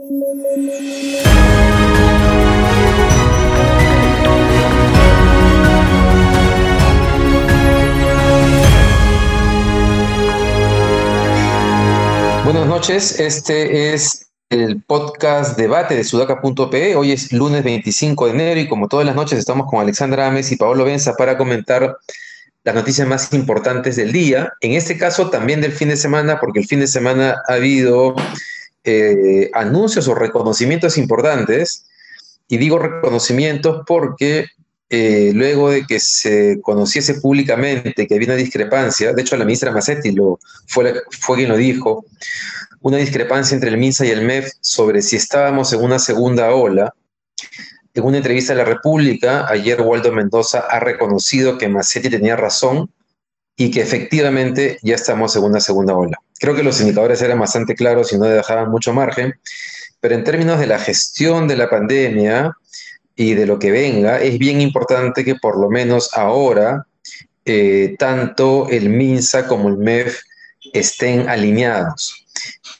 Buenas noches, este es el podcast debate de sudaca.pe. Hoy es lunes 25 de enero y como todas las noches estamos con Alexandra Ames y Pablo Benza para comentar las noticias más importantes del día. En este caso también del fin de semana, porque el fin de semana ha habido eh, anuncios o reconocimientos importantes. Y digo reconocimientos porque eh, luego de que se conociese públicamente que había una discrepancia, de hecho la ministra Massetti lo, fue, fue quien lo dijo, una discrepancia entre el MINSA y el MEF sobre si estábamos en una segunda ola. En una entrevista a la República, ayer Waldo Mendoza ha reconocido que Massetti tenía razón y que efectivamente ya estamos en una segunda ola. Creo que los indicadores eran bastante claros y no dejaban mucho margen, pero en términos de la gestión de la pandemia y de lo que venga, es bien importante que por lo menos ahora eh, tanto el MINSA como el MEF estén alineados.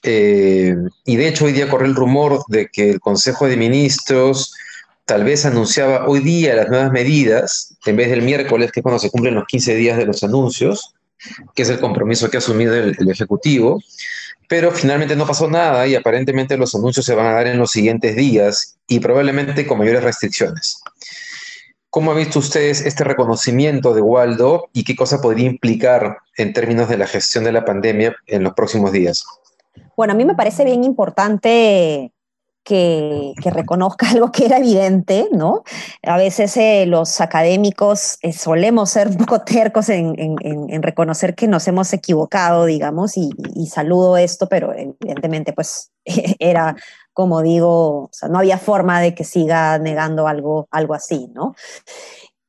Eh, y de hecho hoy día corre el rumor de que el Consejo de Ministros tal vez anunciaba hoy día las nuevas medidas, en vez del miércoles, que es cuando se cumplen los 15 días de los anuncios, que es el compromiso que ha asumido el, Ejecutivo, pero finalmente no pasó nada y aparentemente los anuncios se van a dar en los siguientes días y probablemente con mayores restricciones. ¿Cómo ha visto ustedes este reconocimiento de Waldo y qué cosa podría implicar en términos de la gestión de la pandemia en los próximos días? Bueno, a mí me parece bien importante que, reconozca algo que era evidente, ¿no? A veces eh, los académicos eh, solemos ser un poco tercos en, reconocer que nos hemos equivocado, digamos, y, saludo esto, pero evidentemente pues era, como digo, no había forma de que siga negando algo, algo así, ¿no?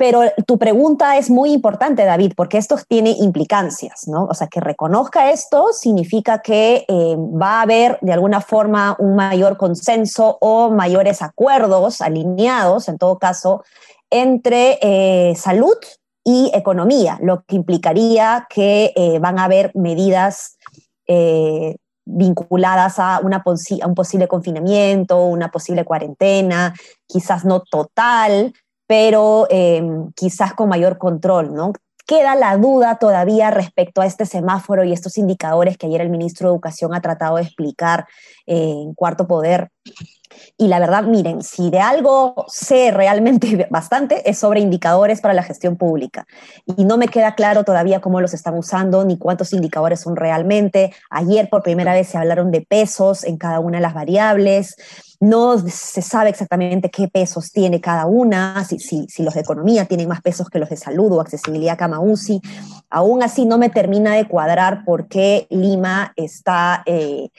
Pero tu pregunta es muy importante, David, porque esto tiene implicancias, ¿no? O sea, que reconozca esto significa que eh, va a haber de alguna forma un mayor consenso o mayores acuerdos alineados, en todo caso, entre eh, salud y economía, lo que implicaría que eh, van a haber medidas vinculadas a, una a un posible confinamiento, una posible cuarentena, quizás no total, pero em, quizás con mayor control, ¿no? Queda la duda todavía respecto a este semáforo y estos indicadores que ayer el ministro de Educación ha tratado de explicar eh, en Cuarto Poder. Y la verdad, miren, si de algo sé realmente bastante es sobre indicadores para la gestión pública. Y no me queda claro todavía cómo los están usando ni cuántos indicadores son realmente. Ayer por primera vez se hablaron de pesos en cada una de las variables no se sabe exactamente qué pesos tiene cada una, si, si, los de economía tienen más pesos que los de salud o accesibilidad cama UCI. Aún así no me termina de cuadrar por qué Lima está eh,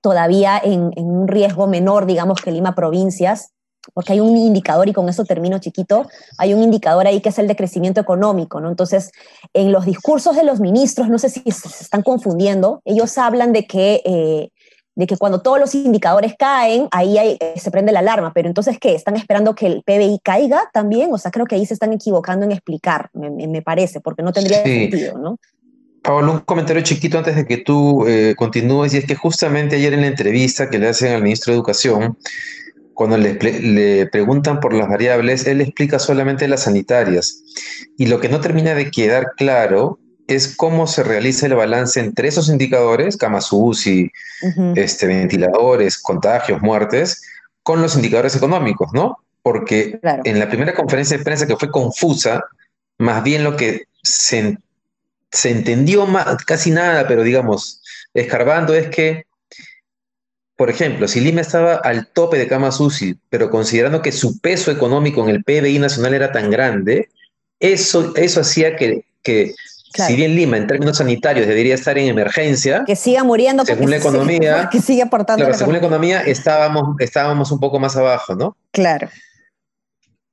todavía en, un riesgo menor, digamos, que Lima provincias, porque hay un indicador, y con eso termino chiquito, hay un indicador ahí que es el de crecimiento económico, ¿no? Entonces, en los discursos de los ministros, no sé si se están confundiendo, ellos hablan de que... Eh, de que cuando todos los indicadores caen, ahí eh, se prende la alarma. Pero entonces, ¿qué? ¿Están esperando que el PBI caiga también? O sea, creo que ahí se están equivocando en explicar, me, parece, porque no tendría sentido, ¿no? Pablo, un comentario chiquito antes de que tú eh, continúes, y es que justamente ayer en la entrevista que le hacen al ministro de Educación, cuando le, le, preguntan por las variables, él explica solamente las sanitarias. Y lo que no termina de quedar claro es cómo se realiza el balance entre esos indicadores, camas UCI, este, ventiladores, contagios, muertes, con los indicadores económicos, ¿no? Porque en la primera conferencia de prensa que fue confusa, más bien lo que se, se entendió más, casi nada, pero digamos, escarbando, es que, por ejemplo, si Lima estaba al tope de camas UCI, pero considerando que su peso económico en el PBI nacional era tan grande, eso, eso hacía que, que si bien Lima, en términos sanitarios, debería estar en emergencia, que siga muriendo, según la economía, que siga aportando. Claro, según la economía, estábamos, estábamos un poco más abajo, ¿no? Claro.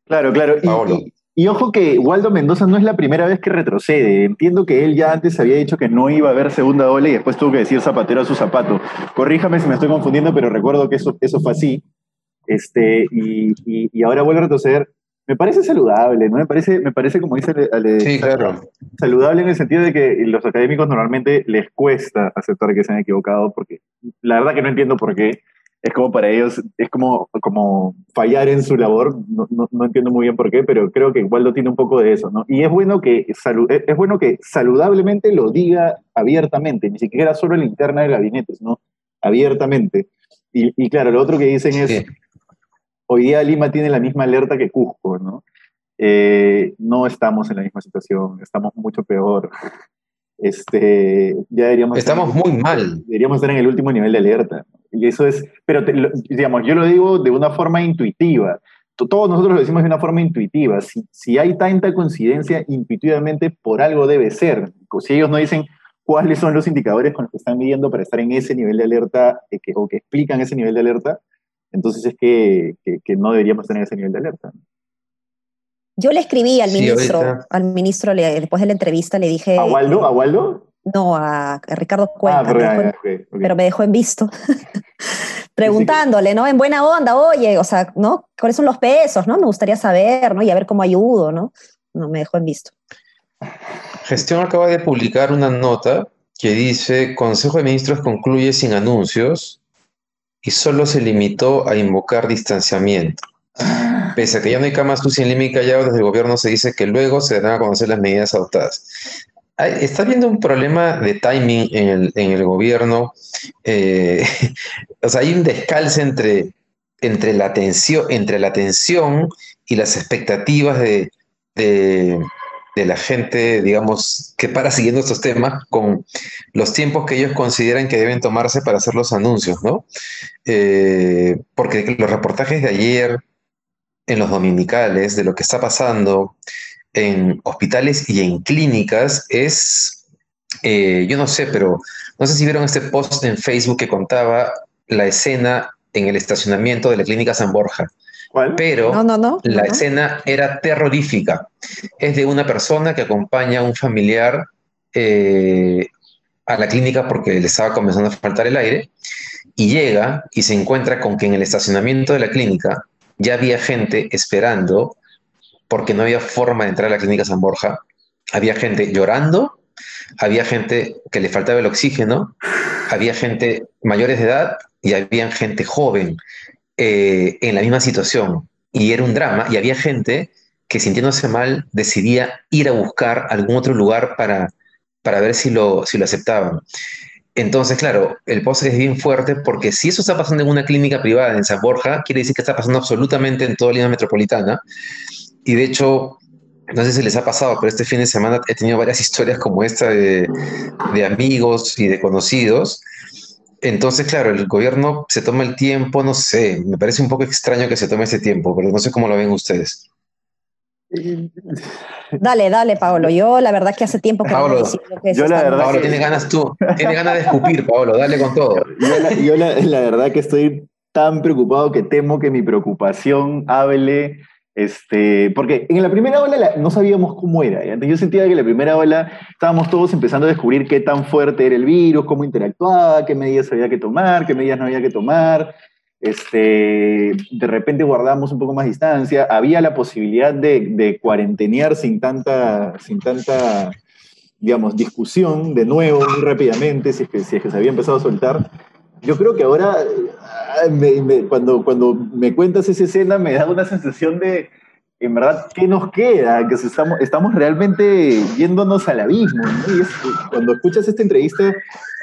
Claro, claro. Y, ojo que Waldo Mendoza no es la primera vez que retrocede. Entiendo que él ya antes había dicho que no iba a haber segunda ola y después tuvo que decir zapatero a su zapato. Corríjame si me estoy confundiendo, pero recuerdo que eso, eso fue así. Este, y, y ahora vuelve a retroceder me parece saludable, ¿no? Me parece, me parece como dice Ale, sí, claro. saludable en el sentido de que los académicos normalmente les cuesta aceptar que se han equivocado, porque la verdad que no entiendo por qué. es como para ellos, es como, como fallar en su labor, no, no, entiendo muy bien por qué, pero creo que igual lo tiene un poco de eso, ¿no? Y es bueno que, es bueno que saludablemente lo diga abiertamente, ni siquiera solo en la interna de gabinetes, ¿no? Abiertamente. Y, y claro, lo otro que dicen es, hoy día Lima tiene la misma alerta que Cusco, ¿no? Eh, no estamos en la misma situación, estamos mucho peor. Este, ya deberíamos estamos muy mal. Deberíamos estar en el último nivel de alerta. Y eso es, pero digamos, yo lo digo de una forma intuitiva. Todos nosotros lo decimos de una forma intuitiva. Si, si hay tanta coincidencia, intuitivamente por algo debe ser. Si ellos no dicen cuáles son los indicadores con los que están midiendo para estar en ese nivel de alerta eh, que, o que explican ese nivel de alerta, entonces es que, que, no deberíamos en ese nivel de alerta. Yo le escribí al ministro, al ministro después de la entrevista le dije... ¿A Waldo? ¿A Waldo? No, a, Ricardo Cuenca. Ah, pero, me dejó en visto. Preguntándole, ¿no? En buena onda, oye, o sea, ¿no? ¿Cuáles son los pesos, no? Me gustaría saber, ¿no? Y a ver cómo ayudo, ¿no? No, me dejó en visto. Gestión acaba de publicar una nota que dice, Consejo de Ministros concluye sin anuncios y solo se limitó a invocar distanciamiento. Pese a que ya no hay camas UCI en Lima y Callao, desde el gobierno se dice que luego se darán a conocer las medidas adoptadas. Está habiendo un problema de timing en el, gobierno. Eh, o sea, hay un descalce entre, entre, la tensión, entre la tensión y las expectativas de, la gente, digamos, que para siguiendo estos temas con los tiempos que ellos consideran que deben tomarse para hacer los anuncios, ¿no? Eh, porque los reportajes de ayer, en los dominicales de lo que está pasando en hospitales y en clínicas es, eh, yo no sé, pero no sé si vieron este post en Facebook que contaba la escena en el estacionamiento de la clínica San Borja. ¿Cuál? Pero la escena era terrorífica. Es de una persona que acompaña a un familiar eh, a la clínica porque le estaba comenzando a faltar el aire y llega y se encuentra con que en el estacionamiento de la clínica ya había gente esperando porque no había forma de entrar a la clínica San Borja. Había gente llorando, había gente que le faltaba el oxígeno, había gente mayores de edad y había gente joven eh, en la misma situación. Y era un drama y había gente que sintiéndose mal decidía ir a buscar algún otro lugar para, para ver si lo, si lo aceptaban. Entonces, claro, el post es bien fuerte porque si eso está pasando en una clínica privada en San Borja, quiere decir que está pasando absolutamente en toda Lima Metropolitana. Y de hecho, no sé si les ha pasado, pero este fin de semana he tenido varias historias como esta de, amigos y de conocidos. Entonces, claro, el gobierno se toma el tiempo, no sé, me parece un poco extraño que se tome ese tiempo, pero no sé cómo lo ven ustedes. Dale, dale, Pablo. Yo la verdad que hace tiempo que Pablo, no que yo la verdad Pablo, tiene ganas tú, tiene ganas de escupir, Pablo, dale con todo. Yo, la, la, verdad que estoy tan preocupado que temo que mi preocupación hable, este, porque en la primera ola no sabíamos cómo era. Yo sentía que en la primera ola estábamos todos empezando a descubrir qué tan fuerte era el virus, cómo interactuaba, qué medidas había que tomar, qué medidas no había que tomar este, de repente guardamos un poco más distancia, había la posibilidad de, de cuarentenear sin tanta, sin tanta, digamos, discusión de nuevo muy rápidamente, si es que, si es que se había empezado a soltar. Yo creo que ahora, cuando, cuando me cuentas esa escena, me da una sensación de, en verdad, ¿qué nos queda? Que estamos, estamos realmente yéndonos al abismo. Y cuando escuchas esta entrevista,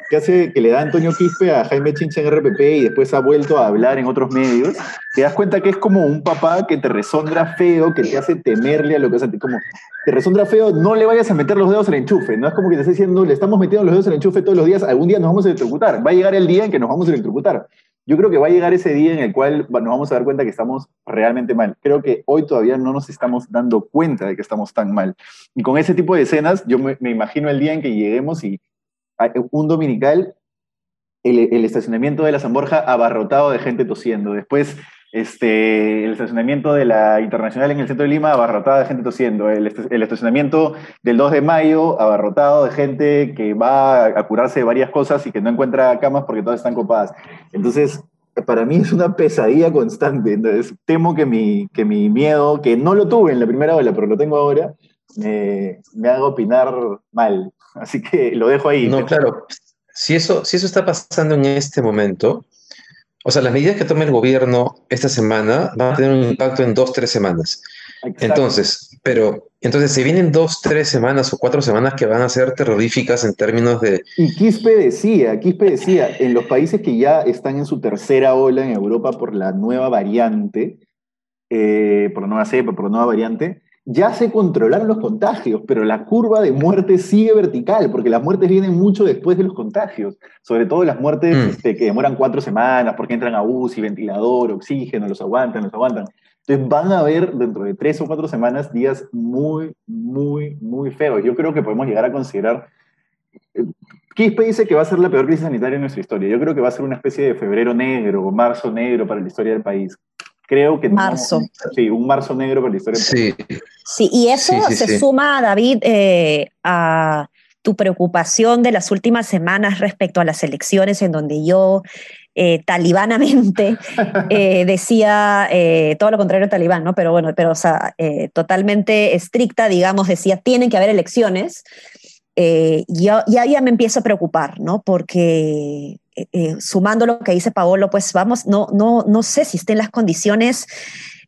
que hace que le da Antonio Quispe a Jaime Chincha en RPP y después ha vuelto a hablar en otros medios, te das cuenta que es como un papá que te resondra feo, que te hace temerle a lo que hace, como te resondra feo, no le vayas a meter los dedos al enchufe, no es como que te esté diciendo, le estamos metiendo los dedos al enchufe todos los días, algún día nos vamos a electrocutar, va a llegar el día en que nos vamos a electrocutar. Yo creo que va a llegar ese día en el cual nos vamos a dar cuenta que estamos realmente mal. Creo que hoy todavía no nos estamos dando cuenta de que estamos tan mal. Y con ese tipo de escenas, yo me, me imagino el día en que lleguemos y un dominical, el, estacionamiento de la San Borja abarrotado de gente tosiendo. Después, este, el estacionamiento de la Internacional en el centro de Lima abarrotado de gente tosiendo. El, estacionamiento del 2 de mayo abarrotado de gente que va a curarse de varias cosas y que no encuentra camas porque todas están copadas. Entonces, para mí es una pesadilla constante. Entonces, temo que mi, que mi miedo, que no lo tuve en la primera ola, pero lo tengo ahora, me, me haga opinar mal. Así que lo dejo ahí. No, claro. Si eso, si eso está pasando en este momento, O sea, las medidas que tome el gobierno esta semana van a tener un impacto en dos, tres semanas. Entonces, pero, entonces se vienen dos, tres semanas o cuatro semanas que van a ser terroríficas en términos de... Y Quispe decía, Quispe decía, en los países que ya están en su tercera ola en Europa por la nueva variante, eh, por la nueva cepa, por la nueva variante, ya se controlaron los contagios, pero la curva de muerte sigue vertical, porque las muertes vienen mucho después de los contagios, sobre todo las muertes mm. este, que demoran cuatro semanas porque entran a UCI, ventilador, oxígeno, los aguantan, los aguantan. Entonces van a haber dentro de tres o cuatro semanas días muy, muy, muy feos. Yo creo que podemos llegar a considerar... Eh, Quispe dice que va a ser la peor crisis sanitaria en nuestra historia. Yo creo que va a ser una especie de febrero negro o marzo negro para la historia del país. Creo que marzo. sí, un marzo negro para la historia. Sí. Sí, y eso se suma, David, eh, a tu preocupación de las últimas semanas respecto a las elecciones, en donde yo eh, talibanamente eh, decía todo lo contrario a talibán, ¿no? Pero bueno, pero o sea, totalmente estricta, digamos, decía, tienen que haber elecciones. yo ya, ya me empiezo a preocupar, ¿no? Porque eh, eh, sumando lo que dice Paolo, pues vamos, no, no, no sé si estén las condiciones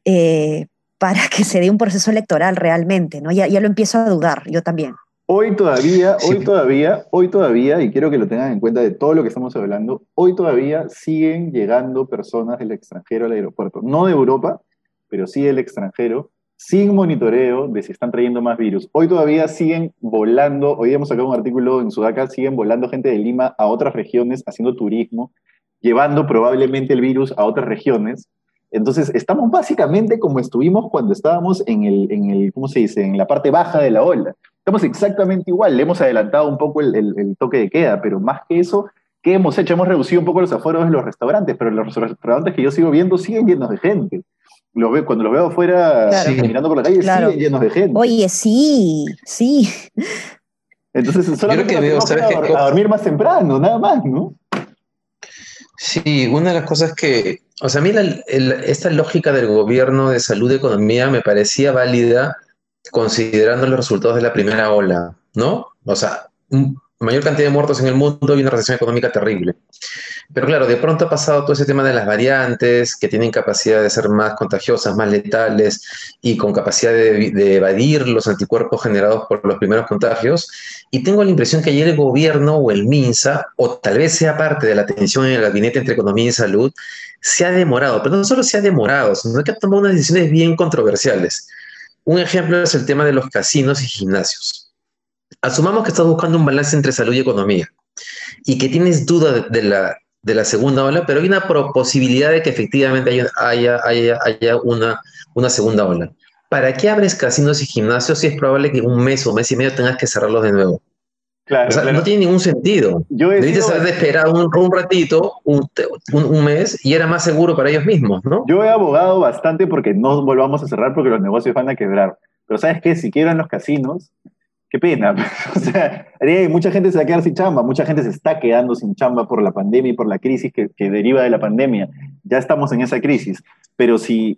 eh, para que se dé un proceso electoral realmente, ¿no? Ya, ya lo empiezo a dudar, yo también. Hoy todavía, hoy todavía, hoy todavía, y quiero que lo tengan en cuenta de todo lo que estamos hablando, hoy todavía siguen llegando personas del extranjero al aeropuerto, no de Europa, pero sí del extranjero, sin monitoreo de si están trayendo más virus. Hoy todavía siguen volando, hoy hemos sacado un artículo en Sudaca, siguen volando gente de Lima a otras regiones haciendo turismo, llevando probablemente el virus a otras regiones. Entonces, estamos básicamente como estuvimos cuando estábamos en el, en el ¿cómo se dice?, en la parte baja de la ola. Estamos exactamente igual, le hemos adelantado un poco el, el toque de queda, pero más que eso, ¿qué hemos hecho? Hemos reducido un poco los aforos de los restaurantes, pero los restaurantes que yo sigo viendo siguen llenos de gente cuando los veo afuera caminando por la calle, siguen llenos de gente. Oye, sí, sí. Entonces, solamente que veo, a, dormir más temprano, nada más, ¿no? Sí, una de las cosas que, o sea, a mí esta lógica del gobierno de salud y economía me parecía válida considerando los resultados de la primera ola, ¿no? O sea, mayor cantidad de muertos en el mundo y una recesión económica terrible. Pero claro, de pronto ha pasado todo ese tema de las variantes que tienen capacidad de ser más contagiosas, más letales y con capacidad de, evadir los anticuerpos generados por los primeros contagios. Y tengo la impresión que ayer el gobierno o el MINSA, o tal vez sea parte de la tensión en el gabinete entre economía y salud, se ha demorado. Pero no solo se ha demorado, sino que ha tomado unas decisiones bien controversiales. Un ejemplo es el tema de los casinos y gimnasios. Asumamos que estás buscando un balance entre salud y economía y que tienes duda de la de la segunda ola, pero hay una posibilidad de que efectivamente haya, haya, haya, una, una segunda ola. ¿Para qué abres casinos y gimnasios si es probable que un mes o mes y medio tengas que cerrarlos de nuevo? Claro, o sea, no tiene ningún sentido. Yo Debiste haber esperado un, un ratito, un, un, mes, y era más seguro para ellos mismos, ¿no? Yo he abogado bastante porque no volvamos a cerrar porque los negocios van a quebrar. Pero ¿sabes qué? Si quieren los casinos, qué pena. o sea, mucha gente se va a quedar sin chamba, mucha gente se está quedando sin chamba por la pandemia y por la crisis que, deriva de la pandemia. Ya estamos en esa crisis. Pero si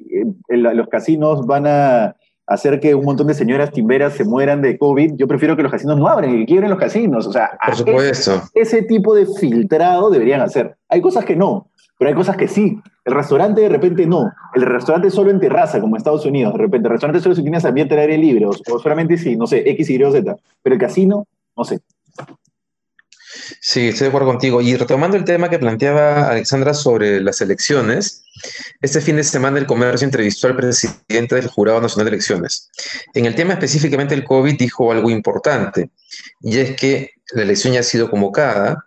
eh, los casinos van a hacer que un montón de señoras timberas se mueran de COVID, yo prefiero que los casinos no abren y que quiebren los casinos. O sea, por supuesto. ese tipo de filtrado deberían hacer. Hay cosas que no, pero hay cosas que sí. El restaurante de repente no. El restaurante solo en terraza, como en Estados Unidos. De repente, el restaurante solo si tienes ambiente al aire libre, o, solamente si, no sé, X, Y, Z. Pero el casino, no sé. Sí, estoy de acuerdo contigo. Y retomando el tema que planteaba Alexandra sobre las elecciones, este fin de semana el comercio entrevistó al presidente del Jurado Nacional de Elecciones. En el tema específicamente del COVID dijo algo importante, y es que la elección ya ha sido convocada,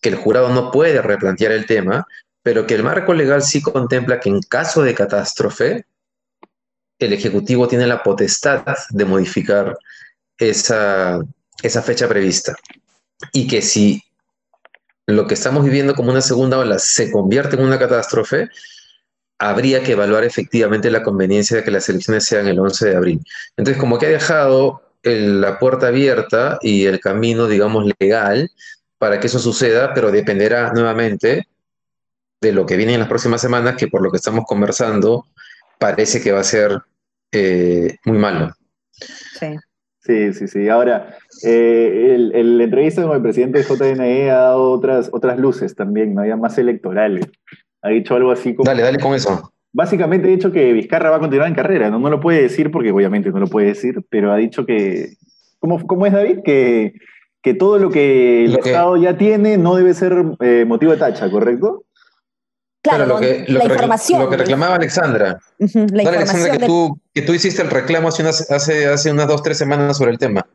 que el jurado no puede replantear el tema, pero que el marco legal sí contempla que en caso de catástrofe, el Ejecutivo tiene la potestad de modificar esa, esa fecha prevista. Y que si lo que estamos viviendo como una segunda ola se convierte en una catástrofe, habría que evaluar efectivamente la conveniencia de que las elecciones sean el 11 de abril. Entonces, como que ha dejado la puerta abierta y el camino, digamos, legal para que eso suceda, pero dependerá nuevamente de lo que viene en las próximas semanas, que por lo que estamos conversando, parece que va a ser eh, muy malo. Sí. Sí, sí, sí. Ahora, eh, el, la entrevista con el presidente de JNE ha dado otras, otras luces también, ¿no? Ya más electorales. Ha dicho algo así como... Dale, dale con eso. Básicamente ha dicho que Vizcarra va a continuar en carrera, no, no lo puede decir porque obviamente no lo puede decir, pero ha dicho que... ¿Cómo, cómo es David? Que, que todo lo que el Estado ya tiene no debe ser eh, motivo de tacha, ¿correcto? Claro, lo que, la información. Lo que reclamaba Alexandra. la Alexandra, que, tú, que tú hiciste el reclamo hace unas, hace, hace unas dos, tres semanas sobre el tema.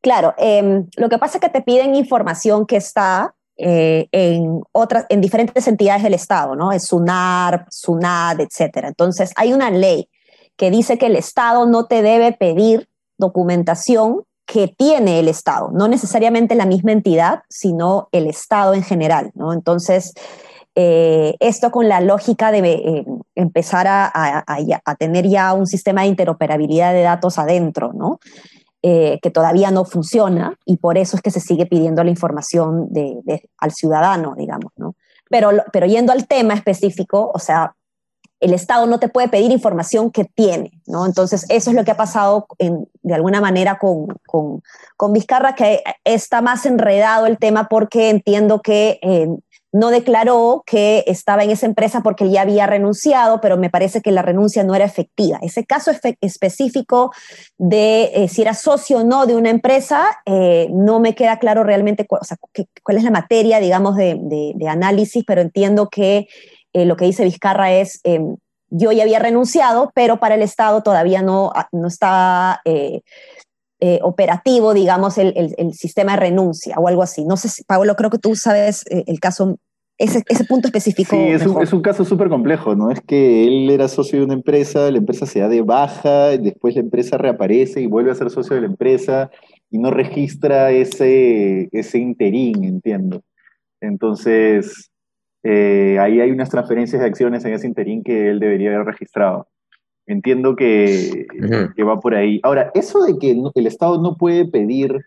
Claro, em, lo que pasa es que te piden información que está eh, en, otras, en diferentes entidades del Estado, ¿no? Es SUNAR, SUNAD, etc. Entonces, hay una ley que dice que el Estado no te debe pedir documentación que tiene el Estado, no necesariamente la misma entidad, sino el Estado en general, ¿no? Entonces, eh, esto con la lógica de eh, empezar a, a, tener ya un sistema de interoperabilidad de datos adentro, ¿no? Eh, que todavía no funciona y por eso es que se sigue pidiendo la información de, al ciudadano, digamos, ¿no? Pero, pero yendo al tema específico, o sea, el Estado no te puede pedir información que tiene, ¿no? Entonces, eso es lo que ha pasado de alguna manera con, con, con, Vizcarra, que está más enredado el tema porque entiendo que no declaró que estaba en esa empresa porque ya había renunciado, pero me parece que la renuncia no era efectiva. Ese caso específico de eh, si era socio o no de una empresa, eh, no me queda claro realmente cuál, es la materia, digamos, de, análisis, pero entiendo que eh, lo que dice Vizcarra es, em, yo ya había renunciado, pero para el Estado todavía no, ah, no está... operativo, digamos, el, sistema de renuncia o algo así. No sé si, Pablo, creo que tú sabes el caso ese, punto específico. Sí, es un, es un, caso súper complejo, ¿no? Es que él era socio de una empresa, la empresa se da de baja, después la empresa reaparece y vuelve a ser socio de la empresa y no registra ese, ese interín, entiendo. Entonces, eh, ahí hay unas transferencias de acciones en ese interín que él debería haber registrado. Entiendo que, que va por ahí. Ahora, eso de que el Estado no puede pedir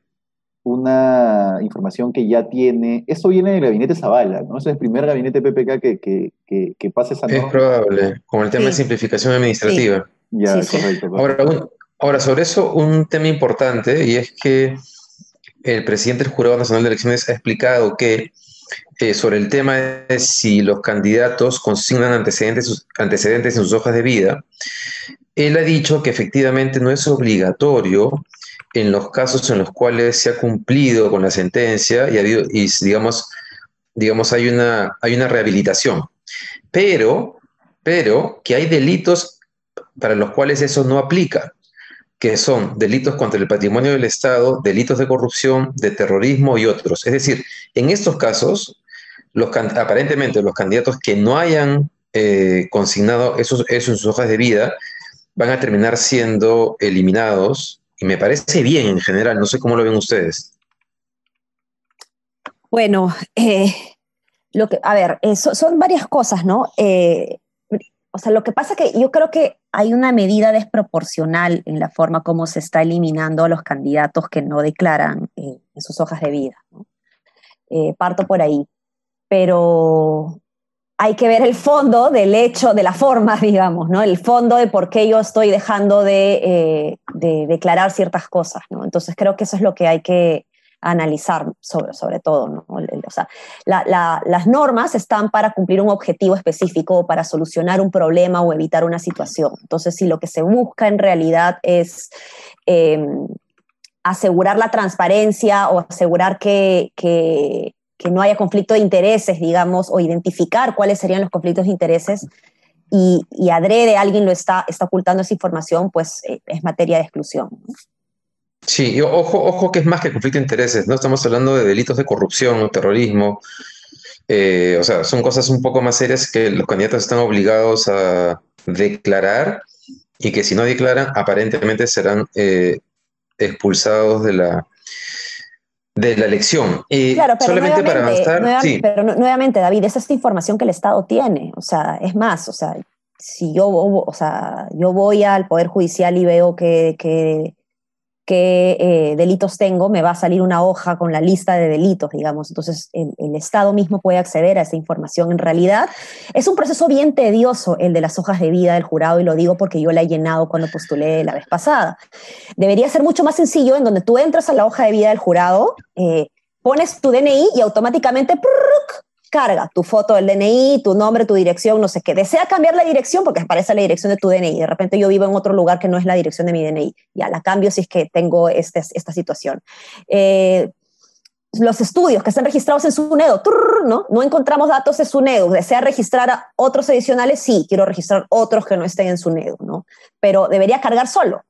una información que ya tiene. Eso viene del gabinete Zavala, ¿no? Es el primer gabinete PPK que, que, que, pasa esa norma. Es probable, con el tema de simplificación administrativa. Ya, correcto. Ahora, ahora, sobre eso, un tema importante, y es que el presidente del Jurado Nacional de Elecciones ha explicado que eh, sobre el tema de si los candidatos consignan antecedentes, antecedentes en sus hojas de vida, él ha dicho que efectivamente no es obligatorio en los casos en los cuales se ha cumplido con la sentencia y, ha habido, y digamos, digamos hay, una, hay una rehabilitación. Pero, pero que hay delitos para los cuales eso no aplica, que son delitos contra el patrimonio del Estado, delitos de corrupción, de terrorismo y otros. Es decir, en estos casos, los, aparentemente los candidatos que no hayan eh, consignado eso, eso en sus hojas de vida van a terminar siendo eliminados y me parece bien en general, no sé cómo lo ven ustedes. Bueno, eh, lo que, a ver, eh, son varias cosas, ¿no? Eh, o sea, lo que pasa que yo creo que hay una medida desproporcional en la forma como se está eliminando a los candidatos que no declaran en sus hojas de vida. parto por ahí. Pero hay que ver el fondo del hecho, de la forma, digamos, ¿no? El fondo de por qué yo estoy dejando de, eh, declarar ciertas cosas, ¿no? Entonces creo que eso es lo que hay que analizar sobre, todo, ¿no? O sea, las normas están para cumplir un objetivo específico, para solucionar un problema o evitar una situación. Entonces, si lo que se busca en realidad es em, asegurar la transparencia o asegurar que que no haya conflicto de intereses, digamos, o identificar cuáles serían los conflictos de intereses y, y adrede alguien lo está, está ocultando esa información, pues eh, es materia de exclusión. Sí, ojo, ojo que es más que conflicto de intereses, no estamos hablando de delitos de corrupción o terrorismo, eh, o sea, son cosas un poco más serias que los candidatos están obligados a declarar y que si no declaran, aparentemente serán eh, expulsados de la, de la elección. Y claro, pero solamente para avanzar. Pero nuevamente, David, esa es la información que el Estado tiene. O sea, es más, o sea, si yo, o sea, yo voy al Poder Judicial y veo que, que qué eh, delitos tengo, me va a salir una hoja con la lista de delitos, digamos. Entonces, el, Estado mismo puede acceder a esa información. En realidad, es un proceso bien tedioso el de las hojas de vida del jurado, y lo digo porque yo la he llenado cuando postulé la vez pasada. Debería ser mucho más sencillo en donde tú entras a la hoja de vida del jurado, eh, pones tu DNI y automáticamente carga tu foto del DNI, tu nombre, tu dirección, no sé qué. Desea cambiar la dirección porque aparece la dirección de tu DNI. De repente yo vivo en otro lugar que no es la dirección de mi DNI. Ya la cambio si es que tengo este, esta situación. Eh, los estudios que están registrados en SUNEDO, ¿no? No encontramos datos de SUNEDO. ¿Desea registrar a otros adicionales? Sí, quiero registrar otros que no estén en SUNEDO, ¿no? Pero debería cargar solo.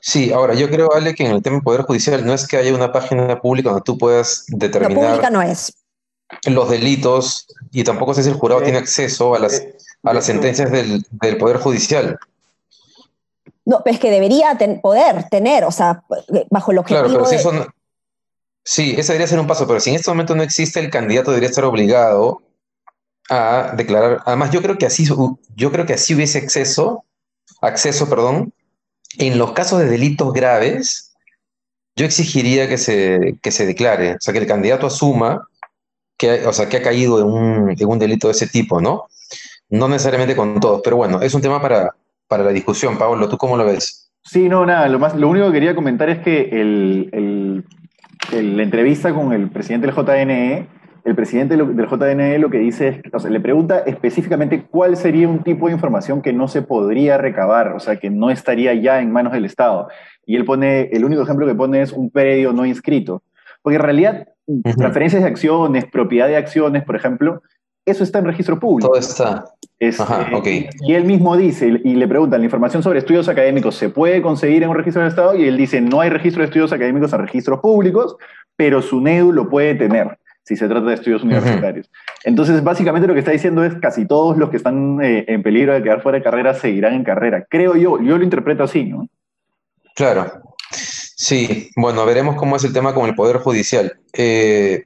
Sí, ahora yo creo, Ale, que en el tema del Poder Judicial no es que haya una página pública donde tú puedas determinar. La pública no es. Los delitos y tampoco sé si el jurado tiene acceso a las, a las sentencias del, Poder Judicial. No, pero es que debería poder tener, o sea, bajo lo que Claro, pero si eso Sí, ese debería ser un paso, pero si en este momento no existe, el candidato debería estar obligado a declarar. Además, yo creo que así, yo creo que así hubiese acceso, acceso, perdón, en los casos de delitos graves, yo exigiría que se, se declare, o sea, que el candidato asuma que, o sea, que ha caído en un, en un delito de ese tipo, ¿no? No necesariamente con todos, pero bueno, es un tema para, para la discusión. Pablo, ¿tú cómo lo ves? Sí, no, nada, lo, más, lo único que quería comentar es que el la entrevista con el presidente del JNE, el presidente del JNE lo que dice es, o sea, le pregunta específicamente cuál sería un tipo de información que no se podría recabar, o sea, que no estaría ya en manos del Estado. Y él pone, el único ejemplo que pone es un predio no inscrito. Porque en realidad, transferencias de acciones, propiedad de acciones, por ejemplo, eso está en registro público. Todo está. Ajá, okay. Y él mismo dice, y le preguntan, la información sobre estudios académicos se puede conseguir en un registro del Estado, y él dice, no hay registro de estudios académicos en registros públicos, pero su NEDU lo puede tener si se trata de estudios universitarios. Entonces, básicamente lo que está diciendo es casi todos los que están eh, en peligro de quedar fuera de carrera seguirán en carrera. Creo yo, yo lo interpreto así, ¿no? Claro. Sí, bueno, veremos cómo es el tema con el Poder Judicial. Eh,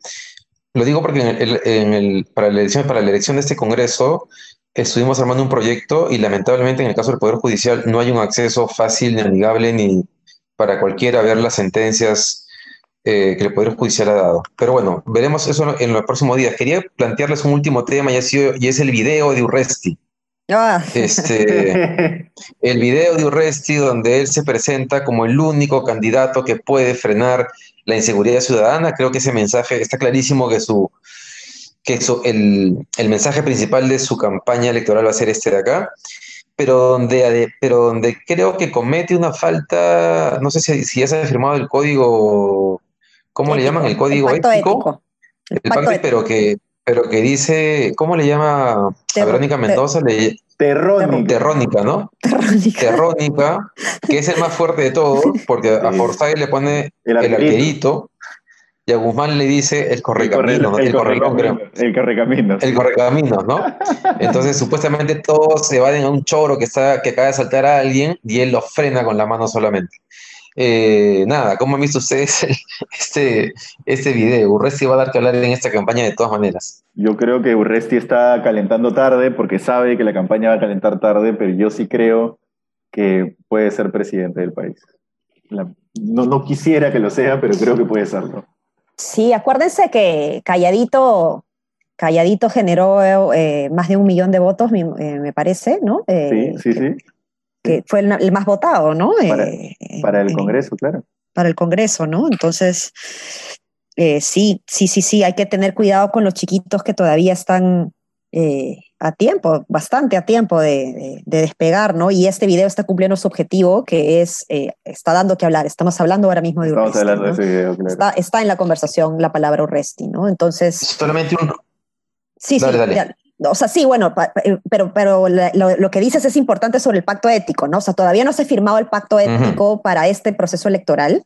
lo digo porque en el, para, la elección, para la elección de este Congreso estuvimos armando un proyecto y lamentablemente en el caso del Poder Judicial no hay un acceso fácil ni amigable ni para cualquiera ver las sentencias eh, que el Poder Judicial ha dado. Pero bueno, veremos eso en los próximos días. Quería plantearles un último tema y, y es el video de Urresti. Ah. Este, el video de Urresti donde él se presenta como el único candidato que puede frenar la inseguridad ciudadana. Creo que ese mensaje está clarísimo que su que el, mensaje principal de su campaña electoral va a ser este de acá, pero donde, pero donde creo que comete una falta, no sé si, si ya se ha firmado el código, ¿cómo le llaman? El código ético. El, pacto, pero que pero que dice, ¿cómo le llama a Verónica Mendoza? Le, Terrónica. Terrónica, ¿no? Terrónica. Terrónica, que es el más fuerte de todos, porque a Forsyth le pone el, arquerito, y a Guzmán le dice el correcamino, ¿no? El, correcamino, el correcamino. El correcamino, ¿no? Entonces, supuestamente todos se van a un choro que, está, que acaba de saltar a alguien y él lo frena con la mano solamente. Eh, nada, ¿cómo han visto ustedes este, este video? Urresti va a dar que hablar en esta campaña de todas maneras. Yo creo que Urresti está calentando tarde porque sabe que la campaña va a calentar tarde, pero yo sí creo que puede ser presidente del país. no, no quisiera que lo sea, pero creo que puede serlo. Sí, acuérdense que Calladito, Calladito generó eh, más de un millón de votos, me, eh, parece, ¿no? sí, sí, sí que fue el, más votado, ¿no? Para, el Congreso, claro. Para el Congreso, ¿no? Entonces, eh, sí, sí, sí, sí, hay que tener cuidado con los chiquitos que todavía están eh, a tiempo, bastante a tiempo de, despegar, ¿no? Y este video está cumpliendo su objetivo, que es, eh, está dando que hablar. Estamos hablando ahora mismo de Estamos hablando de ese video, claro. Está, está, en la conversación la palabra Urresti, ¿no? Entonces... Solamente un... Sí, sí, dale o sea, sí, bueno, eh, pero, pero lo, que dices es importante sobre el pacto ético, ¿no? O sea, todavía no se ha firmado el pacto ético para este proceso electoral,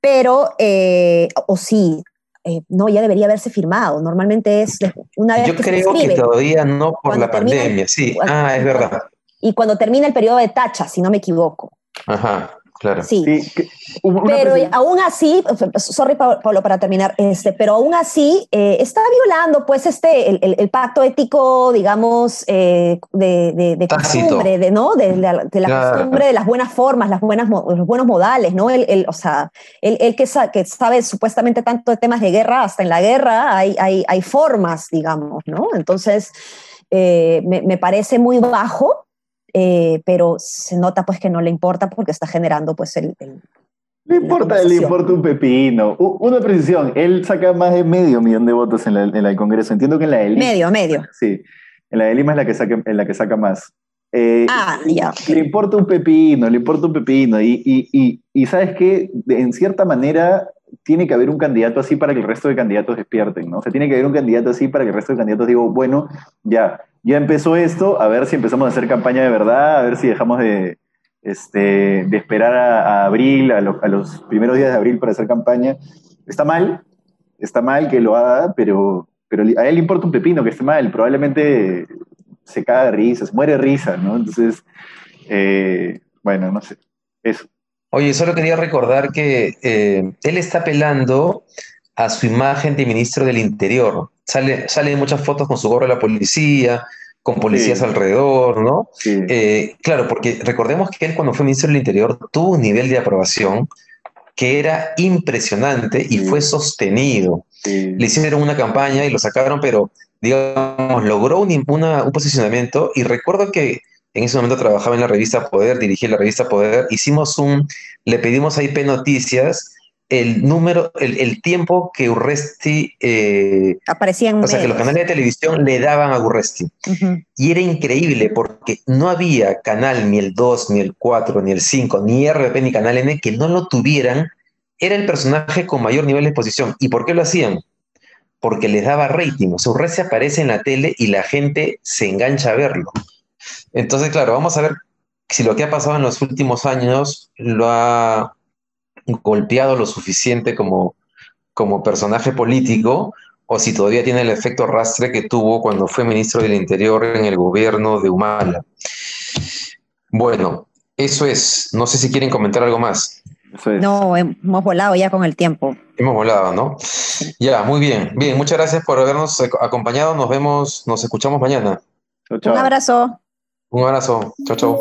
pero, eh, o sí, eh, no, ya debería haberse firmado. Normalmente es una vez Yo creo que todavía no por la pandemia, sí. Ah, es verdad. Y cuando termina el periodo de tacha, si no me equivoco. Ajá. Claro. Sí. pero aún así, sorry Pablo para terminar, este, pero aún así eh, está violando pues este, el, pacto ético, digamos, eh, de, de, costumbre, de, ¿no? de, la, costumbre, de las buenas formas, las buenas, los buenos modales, ¿no? El, o sea, el, que, que, sabe supuestamente tanto de temas de guerra, hasta en la guerra hay, hay, hay formas, digamos, ¿no? Entonces, eh, me, me parece muy bajo eh, pero se nota pues que no le importa porque está generando pues el, Le importa, le importa un pepino. Una precisión, él saca más de medio millón de votos en, la, en el Congreso. Entiendo que en la de Lima. Medio, medio. Sí, en la de Lima es la que saca, en la que saca más. Eh, ah, ya. Le importa un pepino, le importa un pepino. Y, y, y, y sabes que, en cierta manera, tiene que haber un candidato así para que el resto de candidatos despierten, ¿no? O sea, tiene que haber un candidato así para que el resto de candidatos diga, bueno, ya, ya empezó esto, a ver si empezamos a hacer campaña de verdad, a ver si dejamos de, este, de esperar a, abril, a, los primeros días de abril para hacer campaña. Está mal, está mal que lo haga, pero, pero a él le importa un pepino que esté mal, probablemente se caga de risa, se muere de risa, ¿no? Entonces, eh, bueno, no sé, eso. Oye, solo quería recordar que eh, él está apelando a su imagen de ministro del Interior. Sale, sale en muchas fotos con su gorro de la policía, con policías alrededor, ¿no? Eh, claro, porque recordemos que él cuando fue ministro del Interior tuvo un nivel de aprobación que era impresionante y fue sostenido. Le hicieron una campaña y lo sacaron, pero digamos, logró un, un posicionamiento. Y recuerdo que en ese momento trabajaba en la revista Poder, dirigí la revista Poder, hicimos un, le pedimos a IP Noticias el número, el, tiempo que Urresti... Eh, Aparecía en O sea, que los canales de televisión le daban a Urresti. Y era increíble porque no había canal ni el 2, ni el 4, ni el 5, ni RP, ni Canal N que no lo tuvieran. Era el personaje con mayor nivel de exposición. ¿Y por qué lo hacían? Porque les daba rating. O sea, Urresti aparece en la tele y la gente se engancha a verlo. Entonces, claro, vamos a ver si lo que ha pasado en los últimos años lo ha golpeado lo suficiente como, como personaje político o si todavía tiene el efecto rastre que tuvo cuando fue ministro del Interior en el gobierno de Humala. Bueno, eso es. No sé si quieren comentar algo más. No, hemos volado ya con el tiempo. Hemos volado, ¿no? Ya, muy bien. Bien, muchas gracias por habernos acompañado. Nos vemos, nos escuchamos mañana. Un abrazo. Un abrazo. Chao, chao.